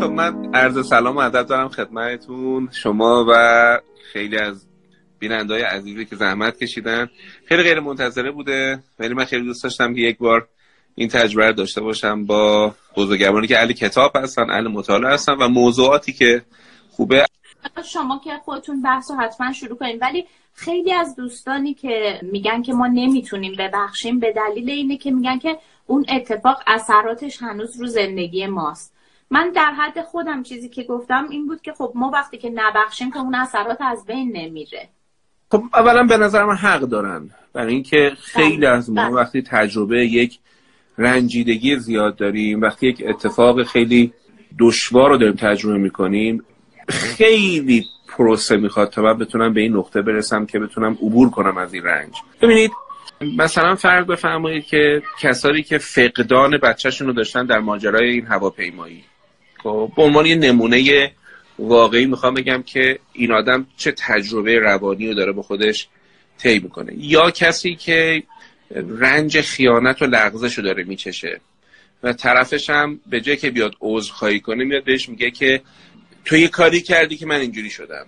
خب من عرض سلام و ادب دارم خدمتتون شما و خیلی از بیننده های عزیزی که زحمت کشیدن. خیلی غیر منتظره بوده ولی من خیلی دوست داشتم که یک بار این تجربه رو داشته باشم با بزرگواری که اهل کتاب هستن اهل مطالعه هستن و موضوعاتی که خوبه. شما که خودتون بحث رو حتما شروع کنیم ولی خیلی از دوستانی که میگن که ما نمی‌تونیم ببخشیم به دلیل اینه که میگن که اون اتفاق اثراتش هنوز رو زندگی ماست. من در حد خودم چیزی که گفتم این بود که خب ما وقتی که نبخشیم که اون اثرات از بین نمیره. خب اولا به نظر من حق دارن. برای اینکه خیلی بله، از ما بله. وقتی تجربه یک رنجیدگی زیاد داریم وقتی یک اتفاق خیلی دشوار رو داریم تجربه می‌کنیم خیلی پروسه می‌خواد تا من بتونم به این نقطه برسم که بتونم عبور کنم از این رنج. ببینید مثلا فرض بفرمایید که کسانی که فقدان بچهشون رو داشتن در ماجرای این هواپیمایی. خب به عنوان یه نمونه واقعی می‌خوام بگم که این آدم چه تجربه روانی رو داره به خودش طی می‌کنه. یا کسی که رنج خیانت و لغزش رو داره میچشه و طرفش هم به جای که بیاد عذرخواهی کنه میاد بهش میگه که تو یه کاری کردی که من اینجوری شدم.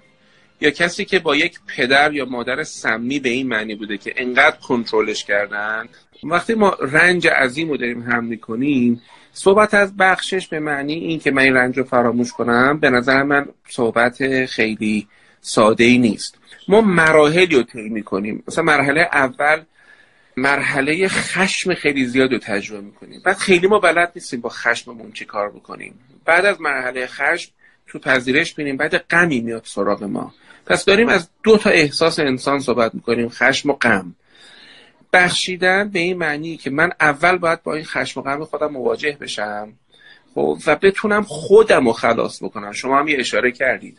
یا کسی که با یک پدر یا مادر سمی به این معنی بوده که انقدر کنترلش کردن؟ وقتی ما رنج عظیم رو داریم هم می‌کنیم صحبت از بخشش به معنی این که من این رنج رو فراموش کنم به نظر من صحبت خیلی ساده ای نیست. ما مراحلی رو طی می‌کنیم. مثلا مرحله اول مرحله خشم خیلی زیاد رو تجربه می‌کنیم. بعد خیلی ما بلد نیستیم با خشممون چی کار بکنیم. بعد از مرحله خشم تو پذیرش بینیم بعد غمی میاد سراغ ما. پس داریم از دو تا احساس انسان صحبت می‌کنیم خشم و غم. بخشیدن به این معنی که من اول باید با این خشم و غم خودم مواجه بشم خب و بتونم خودم رو خلاص بکنم. شما هم یه اشاره کردید.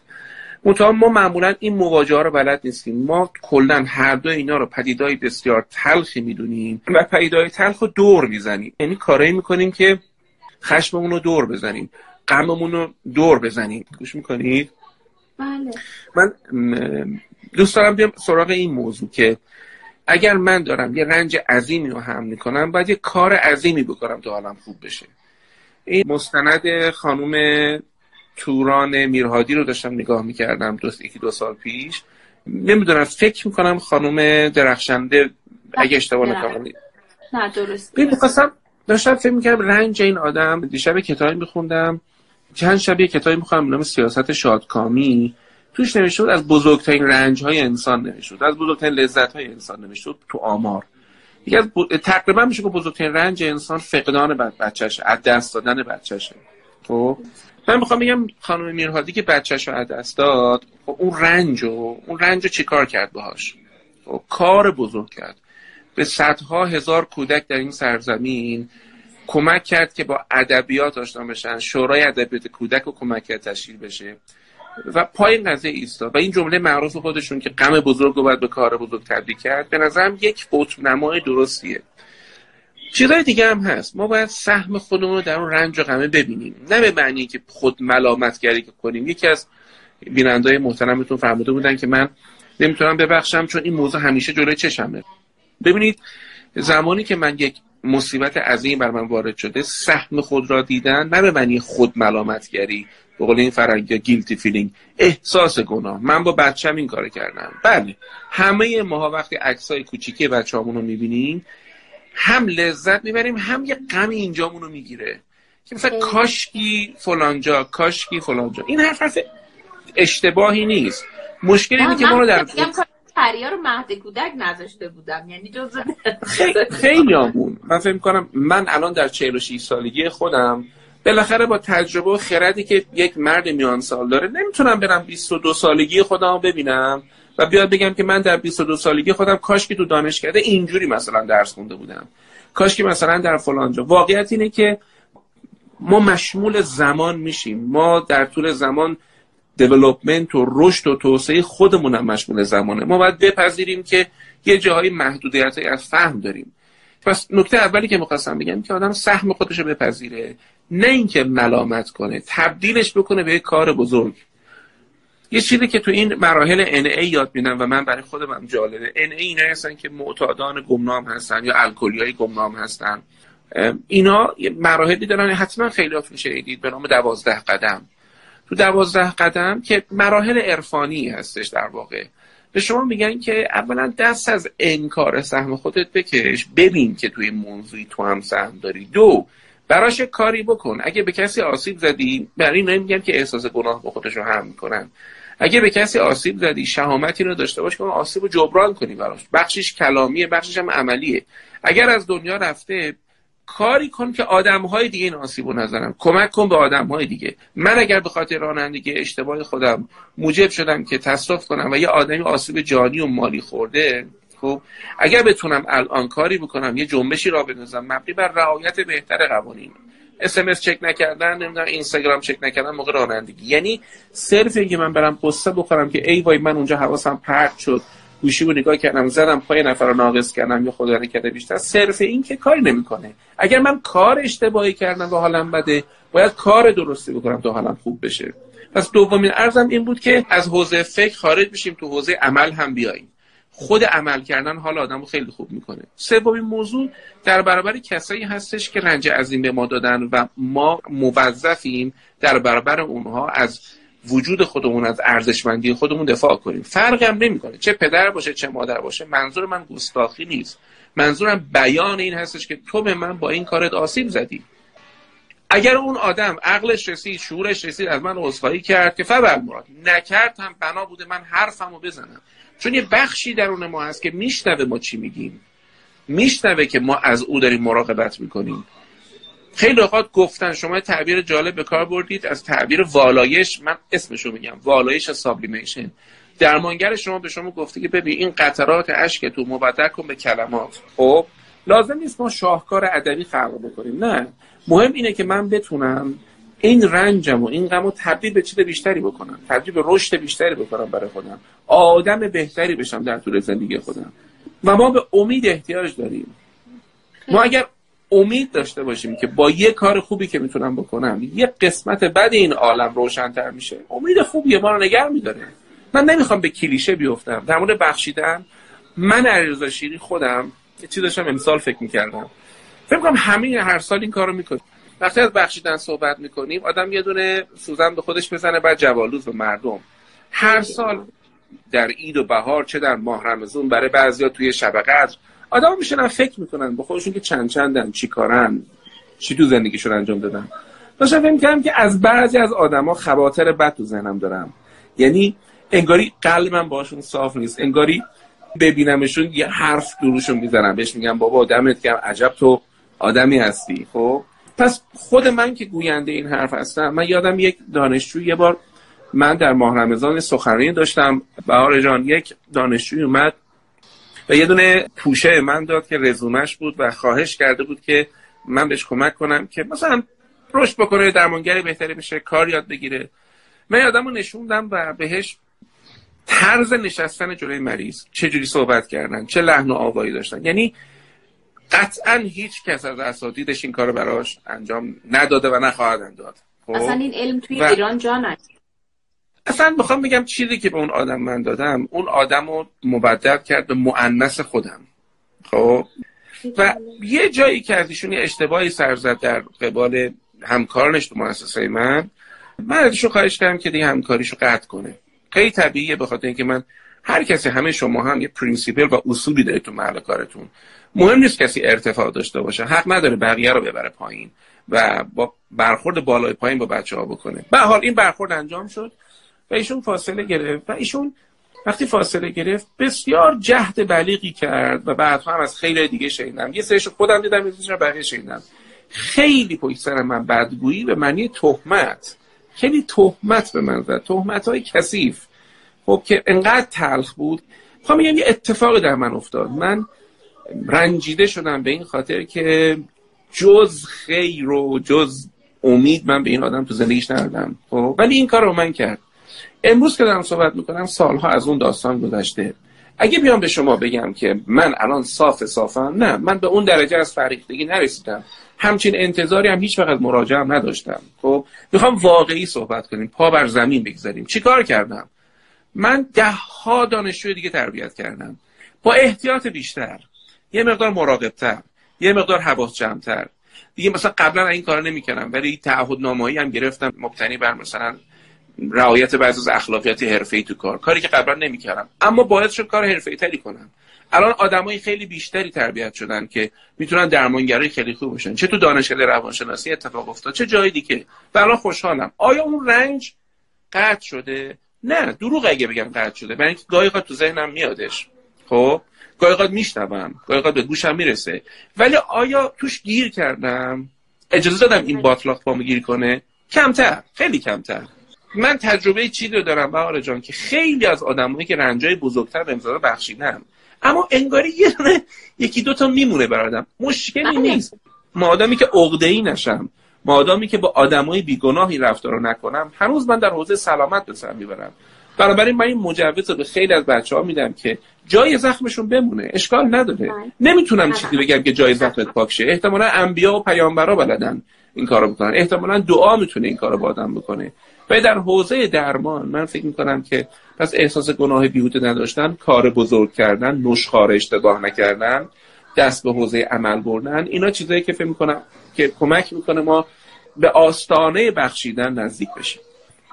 منتها ما معمولا این مواجهه رو بلد نیستیم. ما کلا هر دو اینا رو پدیدهای بسیار تلخی می‌دونیم و پدیدهای تلخ رو دور می‌زنیم. یعنی کارایی می‌کنیم که خشممون رو دور بزنیم غممون رو دور بزنیم. گوش می‌کنید؟ بله. من دوست دارم بیام سراغ این موضوع که اگر من دارم یه رنج عظیمی رو هم می‌کنم باید یه کار عظیمی بکنم تا حالم خوب بشه. این مستند خانوم توران میرهادی رو داشتم نگاه می‌کردم دو یکی دو سال پیش. نمی‌دونم فکر می‌کنم خانوم درخشنده اگه اشتباه نکنم. نه درست می‌خواستم داشتم فکر می‌کردم رنج این آدم دیشب کتابی میخوندم. چند شبیه کتابی می‌خوام نام سیاست شادکامی. توش نوشته بود از بزرگترین رنج های انسان نوشته از بزرگترین لذت های انسان نوشته تو آمار. یکی از تقریبا میشه که بزرگترین رنج انسان فقدان بچهشه از دست دادن بچهشه خب؟ من می‌خوام بگم خانم میرهادی که بچهش از دست داد خب اون رنج و اون رنج چیکار کرد باهاش؟ خب کار بزرگ کرد. به صدها هزار کودک در این سرزمین کمک کرد که با ادبیات آشنا بشن شورای ادبیات کودک رو کمک کرد تشکیل بشه. و پای قضیه ایستاد و این جمله معروف خودشون که غم بزرگ رو باید به کار بزرگ تبدیل کرد. به نظرم یک قطب درستیه. چیزای دیگه هم هست. ما باید سهم خودمون رو در اون رنج و غمه ببینیم. نه به معنی که خود ملامتگری کنیم. یکی از بیننده‌ی محترمتون فرموده بودن که من نمی‌تونم ببخشم چون این موضوع همیشه جلوی چشممه. ببینید زمانی که من یک مصیبت عظیم بر من وارد شده سهم خود را دیدن نه به معنی خود ملامتگری. به قول این فرنگ یا guilty feeling احساس گناه. من با بچم این کار کردم. بله. همه ماها وقتی عکسای کوچیکی بچه‌مون رو می‌بینیم هم لذت می‌بریم هم یه غم اینجامون رو می‌گیره. که مثلا کاشکی فلانجا کاشکی فلانجا. این حرف حرف اشتباهی نیست. مشکل اینه که ما رو در پریا رو مهد کودک نذاشته بودم. یعنی جزء خیلی آمون من فکر کنم من الان در 46 سالگی خودم بالاخره با تجربه و خردی که یک مرد میان سال داره نمی‌تونم برم 22 سالگی خودم رو ببینم و بیاد بگم که من در 22 سالگی خودم کاش که تو دانشکده اینجوری مثلا درس خونده بودم. کاش که مثلا در فلانجا واقعیت اینه که ما مشمول زمان میشیم. ما در طول زمان دیولوپمنت و رشد و توسعه خودمون هم مشمول زمانه. ما باید بپذیریم که یه جاهای محدودیت از فهم داریم. پس نکته اولی که می‌خواستم بگم که آدم سهم خودش رو بپذیره. نه اینکه ملامت کنه تبدیلش بکنه به یک کار بزرگ. یه چیزی که تو این مراحل ای یاد میدم و من برای خودم هم جالبه. ای اینا هستن که معتادان گمنام هستن یا الکلی های گمنام هستن. اینا مراحلی دارن. حتما خیلی شنیدید به نام دوازده قدم. تو دوازده قدم که مراحل عرفانی هستش در واقع. به شما میگن که اولا دست از انکار سهم خودت بکش ببین که توی موضوعی تو هم سهم داری. دو براش کاری بکن. اگه به کسی آسیب زدی برای این میگن که احساس گناه با خودش رو هم می‌کنن اگه به کسی آسیب زدی شهامتی رو داشته باش که آسیب رو جبران کنی براش. بخشش کلامیه بخشش هم عملیه. اگر از دنیا رفته کاری کن که آدم های دیگه این آسیب نزنن. کمک کن به آدم های دیگه. من اگر به خاطر رانندگی اشتباه خودم موجب شدم که تصرف کنم و یه آدمی آسیب جانی و مالی خورده خب اگر بتونم الان کاری بکنم یه جنبشی را بندازم مبنی بر رعایت بهتر قوانین. اس چک نکردن نمی‌دونم اینستاگرام چک نکردن موقع رانندگی. یعنی صرف اینکه من برم قصه بخورم که ای وای من اونجا حواسم پرت شد. گوشی رو نگاه کردم زدم پای نفر رو ناقص کردم یا خدا نکرده بیشتر. صرف این که کاری نمی‌کنه. اگر من کار اشتباهی کردم و حالم بده باید کار درستی بکنم تا حالم خوب بشه. پس دومین ارزم این بود که از حوزه فکر خارج بشیم تو حوزه عمل هم بیاییم. خود عمل کردن حال آدم رو خیلی خوب می‌کنه. سومین موضوع در برابر کسایی هستش که رنج عظیم به ما دادن و ما موظفیم در برابر اونها از وجود خودمون از ارزشمندی خودمون دفاع کنیم. فرق هم نمی‌کنه. چه پدر باشه چه مادر باشه. منظور من گستاخی نیست. منظورم بیان این هستش که تو به من با این کارت آسیب زدی. اگر اون آدم عقلش رسید شعورش رسید از من عذرخواهی کرد که فبر مراد. نکرد هم بنا بوده من حرفمو بزنم. چون یه بخشی درون ما هست که میشنوه ما چی میگیم. میشنوه که ما از او داریم مراقبت می‌کنیم. خیلی اوقات گفتن شما تعبیر جالب به کار بردید. از تعبیر والایش من اسمشو میگم. والایش سابلیمیشن درمانگر شما به شما گفته که ببین این قطرات اشک تو مبدل کن به کلمات. خب لازم نیست ما شاهکار ادبی خلق بکنیم. نه. مهم اینه که من بتونم این رنجم و این غم رو تبدیل به چیز بیشتری بکنم. تبدیل به رشد بیشتری بکنم برای خودم. آدم بهتری بشم در طول زندگی خودم. و ما به امید احتیاج داریم. ما اگر امید داشته باشیم که با یه کار خوبی که می‌تونم بکنم یه قسمت بد این عالم روشنتر میشه. امید خوبیه ما رو نگر میداره. من نمی‌خوام به کلیشه بیفتم. در مورد بخشیدن من علیرضا شیری خودم یه چیز داشتم امسال فکر می‌کردم. فکر کنم همه هر سال این کارو می‌کنیم. وقتی از بخشیدن صحبت می‌کنیم آدم یه دونه سوزن به خودش بزنه بعد جوالوز به مردم. هر سال در عید و بهار چه در ماه رمزون برای بعضیا توی شب قدر آدم میشنن فکر می‌کنن با خودشون که چند چندن چی کارن چی تو زندگیشون انجام دادن. داشتم فکر کردم که از بعضی از آدما خواطر بد تو ذهنم دارم. یعنی انگاری قلبم باشون صاف نیست. انگاری ببینمشون یه حرف دروشون می‌زنم بهش میگم بابا دمت گرم عجب تو آدمی هستی. خب؟ پس خود من که گوینده این حرف هستم من یادم یک دانشجو یه بار من در ماه رمضان سخنرانی داشتم. بهار جان یک دانشجوی اومد. و یه دونه پوشه من داد که رزومش بود و خواهش کرده بود که من بهش کمک کنم که مثلا رشد بکنه درمانگری بهتری بشه کار یاد بگیره. من یادم رو نشوندم و بهش طرز نشستن جلوی مریض چه جوری صحبت کردن چه لحن و آوایی داشتن. یعنی قطعا هیچ کس از اساتیدش این کار براش انجام نداده و نخواهد داد. خب؟ اصلا این علم توی و... ایران جا اصلا می‌خوام بگم چیزی که به اون آدم من دادم اون آدم رو مبدل کرد به معنس خودم. خب؟ و یه جایی که از ایشون اشتباهی سر زد در قبال همکارنش تو مؤسسه من من ازشون خواهش کردم که دیگه همکاریشو قطع کنه. خیلی طبیعیه به خاطر اینکه من هر کسی همه شما هم یه principle و اصولی دارید تو محل کارتون. مهم نیست کسی ارتفاع داشته باشه حق نداره بقیه رو ببره پایین و با برخورد بالای پایین با بچه ها بکنه. به حال این برخورد انجام شد. و ایشون فاصله گرفت. و ایشون وقتی فاصله گرفت بسیار جهد بلیغی کرد و بعدها هم از خیلی دیگه شنیدم. یه سرش خودم دیدم یه بقیه شنیدم. خیلی پشت سر من بدگویی به معنی تهمت. خیلی تهمت به من زد. تهمت های کثیف. خب که انقدر تلخ بود. خب میگم یه اتفاقی در من افتاد. من رنجیده شدم به این خاطر که جز خیر و جز امید من به این آدم تو زندگیش ندادم. خب؟ ولی این کار رو من کرد. امروز که دارم صحبت می‌کنم سالها از اون داستان گذشته. اگه بیام به شما بگم که من الان صاف صافم نه من به اون درجه از فریختگی نرسیدم. همچین انتظاری هم هیچ وقت مراجعه هم نداشتم. خب می‌خوام واقعی صحبت کنیم پا بر زمین بگذاریم. چیکار کردم؟ من ده ها دانشجوی دیگه تربیت کردم. با احتیاط بیشتر. یه مقدار مراقبتر. یه مقدار حواس جمعتر. دیگه مثلا قبلا این کار نمی‌کردم ولی تعهد نامه‌ای هم گرفتم مبتنی بر مثلا رعایت بعضی از اخلاقیات حرفه‌ای تو کار. کاری که قبلا نمی‌کردم. اما باعث شد کار حرفه‌ای تری کنم. الان آدمای خیلی بیشتری تربیت شدن که می‌تونن درمانگرای خیلی خوب باشن. چه تو دانشکده روانشناسی اتفاق افتاد چه جای دیگه. و الان خوشحالم. آیا اون رنج قطع شده؟ نه دروغ اگه بگم قطع شده. برای اینکه گاهی تو ذهنم میادش. خب؟ گاهی اوقات میشنوم. گاهی اوقات به گوشم می‌رسه. ولی آیا توش گیر کردم؟ اجازه دادم این باطلاق پامو گیر کنه؟ کمتر. خیلی کمتر. من تجربه چی رو دارم بهار جان که خیلی از آدمایی که رنجای بزرگتر به امضا بخشیدن. اما انگاری یه یکی دو تا میمونه برادم مشکلی بله. نیست. ما آدمی که عقده ای نشم ما آدمی که با آدمای بیگناهی رفتار نکنم هنوز من در حوزه سلامت به سر می‌برم. بنابراین من این مجوز رو به خیلی از بچه ها میدم که جای زخمشون بمونه. اشکال نداره. بله. نمی‌تونم بله. چیزی بگم که جای زخمت پاک شه. احتمالا انبیا و پیامبرا بلدن. این کارو بکنن. احتمالا دعا می‌تونه این کارو با آدم بکنه. و در حوزه درمان من فکر می‌کنم که پس احساس گناه بیهوده نداشتن کار بزرگ کردن نشخار اشتباه نکردن دست به حوزه عمل بردن اینا چیزایی که فکر می‌کنم که کمک می‌کنه ما به آستانه بخشیدن نزدیک بشیم.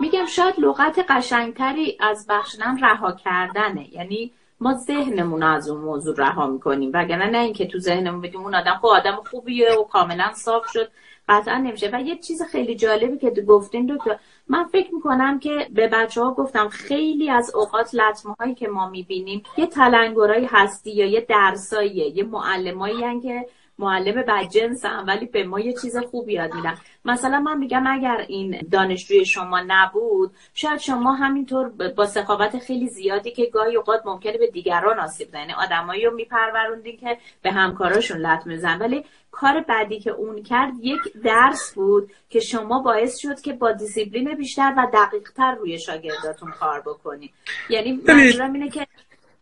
میگم شاید لغت قشنگتری از بخشیدن رها کردنه. یعنی ما ذهنمون از اون موضوع رها می‌کنیم. وگرنه نه اینکه تو ذهنمون بدیم اون آدم خب آدم خوبیه و کاملا صاف شد. قطعا نمیشه. و یه چیز خیلی جالبی که گفتین دکتر من فکر می‌کنم که به بچه ها گفتم خیلی از اوقات لطمه هایی که ما می‌بینیم یه تلنگرهای هستی یا یه درساییه یه معلمایی که معلم بدجنس هم ولی به ما یه چیز خوب یاد میدن. مثلا من میگم اگر این دانشجوی شما نبود شاید شما همینطور با سخاوت خیلی زیادی که گاهی اوقات ممکنه به دیگران آسیب بزنه یعنی آدمایی رو میپروروندین که به همکاراشون لطمه میزن ولی کار بعدی که اون کرد یک درس بود که شما باعث شد که با دیسیپلین بیشتر و دقیقتر روی شاگرداتون کار بکنی. یعنی منظورم اینه که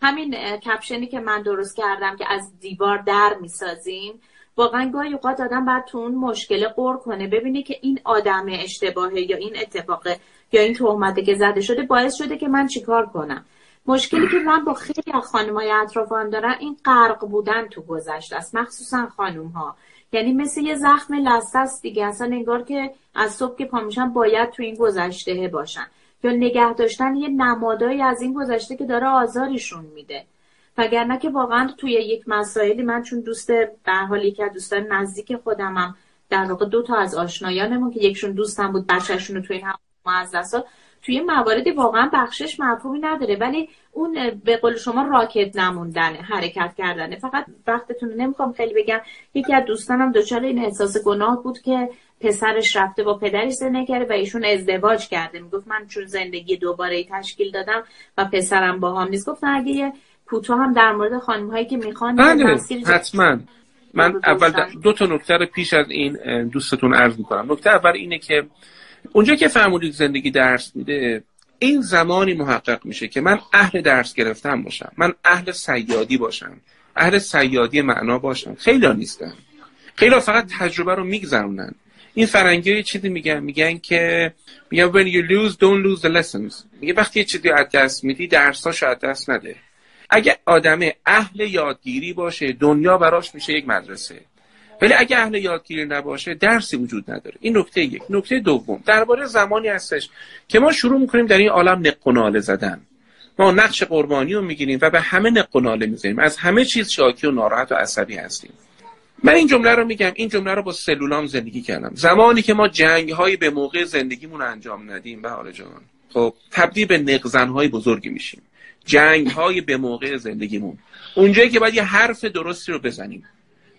همین کپشنی که من درست کردم که از دیوار در می‌سازیم واقعا گاهی اوقات آدم بعد تو اون مشکل قور کنه ببینه که این آدم اشتباهه یا این اتفاقه یا این تهمته که زده شده باعث شده که من چیکار کنم. مشکلی که من با خیلی از خانمای اطرافم دارم این غرق بودن تو گذشته است مخصوصا خانم ها یعنی مثل یه زخم لسته است دیگه اصلا انگار که از صبح که پا باید تو این گذشته باشن. یا نگه داشتن یه نمادایی از این گذشته که داره آزارشون میده. وگرنه که واقعا توی یک مسائلی من چون دوست به حال یکی از دوستان نزدیک خودمم در واقع دو تا از آشنایانمون که یکشون دوستم بود بچهشون رو توی هم دستا توی مواردی واقعا بخشش مفهومی نداره. ولی اون به قول شما راکت نموندنه حرکت کردنه فقط وقتتون نمی‌خوام خیلی بگم یکی از دوستانم دچار این احساس گناه بود که پسرش رفته با پدرش زندگی کرده و ایشون ازدواج کرده. می‌گفت من چون زندگی دوباره تشکیل دادم و پسرم با هم نیست. گفت اگه یه کوتاه هم در مورد خانم هایی که می‌خوان بله حتما. من اول دو تا نکته پیش از این دوستتون عرض می‌کنم. نکته اول اینه که اونجا که فرمودید زندگی درس میده این زمانی محقق میشه که من اهل درس گرفتن باشم. من اهل سیادی باشم. اهل سیادی معنا باشم. خیلی نیستن. خیلی فقط تجربه رو میگذرونن. این فرنگی یه چیزی میگن میگن که میگن when you lose don't lose the lessons. میگه وقتی یه چیزی از دست میدی درساشو از دست نده. اگه آدم اهل یادگیری باشه دنیا براش میشه یک مدرسه. ولی اگه اهل یادگیری نباشه درسی وجود نداره. این نکته یک. نکته دوم. درباره زمانی هستش که ما شروع می‌کنیم در این عالم نق زدن. ما نقش قربانی رو می‌گیریم و به همه نق و ناله می‌زنیم. از همه چیز شاکی و ناراحت و عصبی هستیم. من این جمله رو میگم این جمله رو با سلولام زندگی کردم. زمانی که ما جنگ های به موقع زندگیمون انجام ندیم به حال جان خب تبدیل به نقزن های بزرگی میشیم. جنگ های به موقع زندگیمون. اونجایی که باید یه حرف درستی رو بزنیم.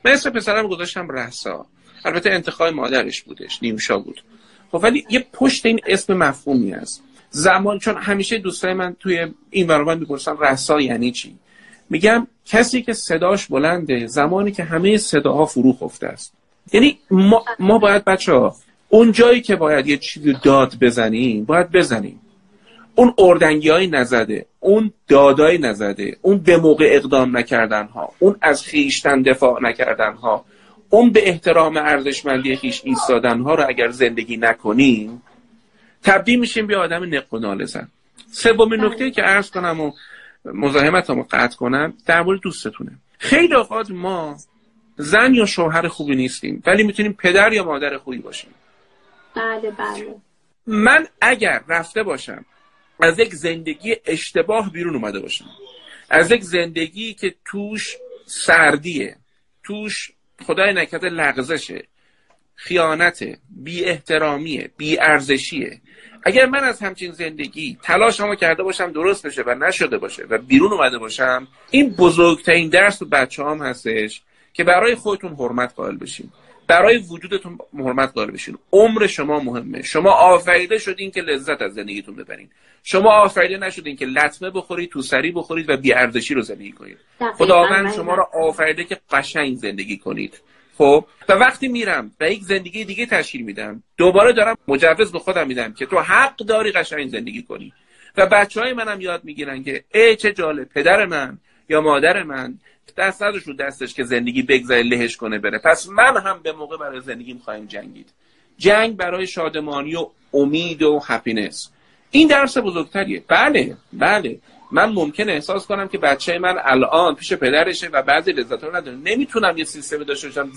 من اسم پسرم گذاشتم رسا البته انتخاب مادرش بودش نیوشا بود. خب ولی یه پشت این اسم مفهومی است زمان چون همیشه دوستای من توی این برابر می‌پرسن رسا یعنی چی؟ میگم کسی که صداش بلنده زمانی که همه صداها فرو خفته است. یعنی ما, ما باید بچه ها اون جایی که باید یه چیزی داد بزنیم باید بزنیم. اون اردنگی های نزده اون دادای نزده اون به موقع اقدام نکردن ها اون از خیشتن دفاع نکردن ها اون به احترام ارزشمندی خیش ایستادن ها رو اگر زندگی نکنیم تبدیل میشیم به آدم نق و ناله زن سومین نکته که عرض کنم و مزاحمت رو قطع کنم در مورد دوستتونه. خیلی اوقات ما زن یا شوهر خوبی نیستیم ولی می‌تونیم پدر یا مادر خوبی باشیم. بله بله. من اگر رفته باشم از یک زندگی اشتباه بیرون اومده باشم. از یک زندگی که توش سردیه توش خدای نکرده لغزشه خیانت بی احترامیه بی ارزشیه اگر من از همچین زندگی تلاشمو کرده باشم درست بشه و نشده باشه و بیرون اومده باشم این بزرگترین درس و بچه هم هستش که برای خودتون حرمت قائل بشین. برای وجودتون حرمت قائل بشین. عمر شما مهمه. شما آفریده شدین که لذت از زندگیتون ببرین. شما آفریده نشدین که لطمه بخورید تو سری بخورید و ارزشی رو زندگی کنید. خداوند شما رو آفریده که قشنگ زندگی کنید. خب؟ و وقتی میرم و یک زندگی دیگه تشکیل میدم دوباره دارم مجوز به خودم میدم که تو حق داری قشنگ زندگی کنی. و بچه های منم یاد می‌گیرن که ای چه جالب پدر من یا مادر من دست نداشت رو دستش که زندگی بگذاره لهش کنه بره. پس من هم به موقع برای زندگیم خواهیم جنگید. جنگ برای شادمانی و امید و هپینس این درس بزرگتریه. بله بله. من ممکن احساس کنم که بچه من الان پیش پدرشه و بعضی لذت رو نداره. نمی‌تونم یه سیستمی داشته باشم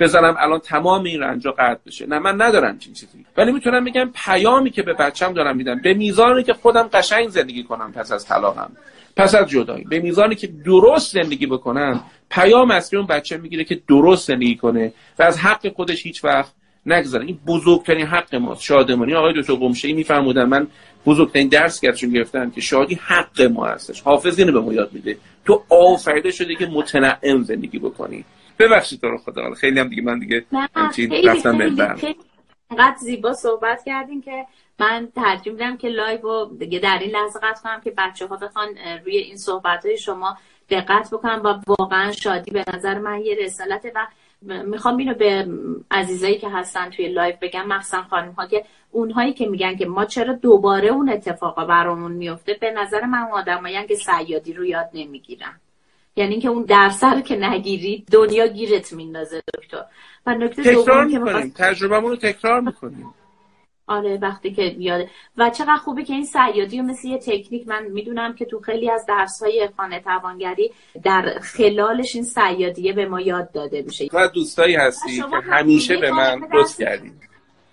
بزنم الان تمام این رنجا قطع بشه. نه من ندارم چین چیزی. ولی می‌تونم بگم پیامی که به بچم دارم میدم به میزانی که خودم قشنگ زندگی کنم پس از طلاقم پس از جدایی. به میزانی که درست زندگی بکنم پیام اصلی اون بچه می‌گیره که درست زندگی کنه و از حق خودش هیچ وقت نگذارن این بزرگترین حق ماست. شادمانی. آقای دکتر قمشه‌ای میفرمودن من بزرگترین درس گرفتم گرفتم که شادی حق ما هستش. حافظ اینو به ما یاد میده. تو آفریده شده که متنعم زندگی بکنی. ببخشید تو رو خدا. خیلی هم دیگه من دیگه رفتم به انقدر زیبا صحبت کردیم که من ترجیح میدم که live رو دیگه در این لحظه قطع کنم که بچه ها بخوان روی این صحبت های شما دقت بکنم و واقعا شادی به نظر من یه رسالته و می‌خوام اینو به عزیزایی که هستن توی live بگم مخصوصا خانم ها که اونهایی که میگن که ما چرا دوباره اون اتفاقا برامون میفته به نظر من آدمایی که شادی رو یاد نمی‌گیرن. یعنی اینکه اون درس رو که نگیری دنیا گیرت میندازه دکتر. و نکته تکرار که تجربهمون رو تکرار می‌کنیم. آره وقتی که بیاده و چقدر خوبه که این سیادی و مثل یه تکنیک من می‌دونم که تو خیلی از درس های خانه توانگری در خلالش این سیادیه به ما یاد داده میشه. و دوستایی هستی که همیشه به من لطف کردید.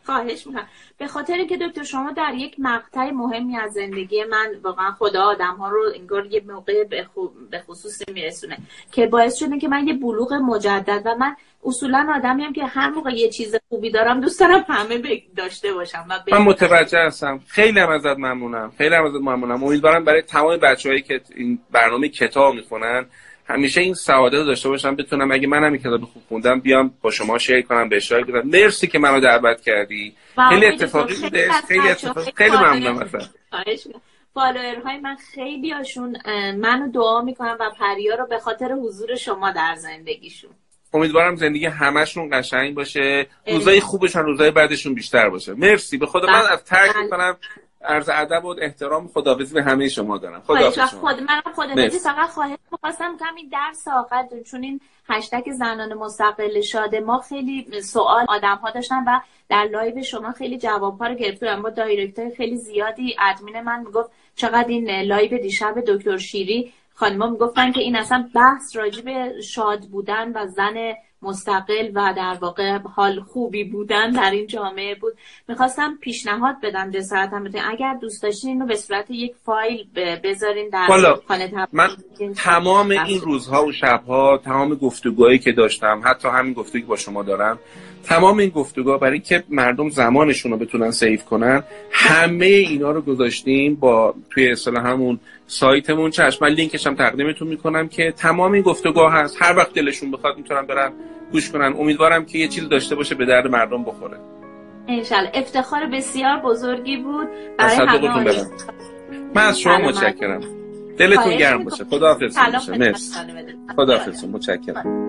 خواهش می‌کنم. به خاطر که دکتر شما در یک مقطع مهمی از زندگی من واقعا خدا آدم ها رو انگار یه موقع به خصوص میرسونه که باعث شده که من یه بلوغ مجدد و من اصولا آدمی هم که هر موقع یه چیز خوبی دارم دوست دارم همه داشته باشم و من متوجه هستم. خیلی هم ازت ممنونم. خیلی هم ازت ممنونم. امیدوارم برای تمام بچههایی که این برنامه کتاب می‌خونن همیشه این سعادت داشته باشم بتونم اگه منم این کتاب خوب خوندم بیام با شما شیر کنم به اشتراک بدم مرسی که منو دعوت کردی. خیلی اتفاقی بوده. خیلی اتفاقی خیلی ممنونم ازت. فالوورهای من خیلی هاشون منو دعا می‌کنم و پریا رو به خاطر حضور شما در زندگیشون. امیدوارم زندگی همشون قشنگ باشه. روزای خوبشون روزای بعدشون بیشتر باشه. مرسی. به خدا من از ترک می‌کنم. عرض ادب و احترام خداحافظی به همه شما دارم. خدا خود من خداحافظی فقط خواهش می‌خواستم این درس آخر چون این هشتگ زنان مستقل شاده ما خیلی سوال آدم ها داشتن و در live شما خیلی جواب ها رو گرفتم با direct خیلی زیادی ادمین من می‌گفت چقدر این live دیشب دکتر شیری خانما می‌گفتن که این اصلا بحث راجع به شاد بودن و زن مستقل و در واقع حال خوبی بودن در این جامعه بود. می‌خواستم پیشنهاد بدم جسارتم بتونین اگر دوست داشتین اینو به صورت یک فایل بذارین در خانه من تمام این روزها و شبها تمام گفتگوهایی که داشتم حتی همین گفتگوی با شما دارم تمام این گفتگوها برای که مردم زمانشون رو بتونن سیف کنن همه اینا رو گذاشتیم با توی اصطلاح همون سایتمون. چشم من لینکش هم تقدیمتون می‌کنم که تمام این گفتگوها هست. هر وقت دلشون بخواد می‌تونن برن گوش کنن. امیدوارم که یه چیز داشته باشه به درد مردم بخوره. انشالله افتخار بسیار بزرگی بود برای همه من از شما متشکرم. دلتون گرم باشه. خدا مرسی. خدا متشکرم.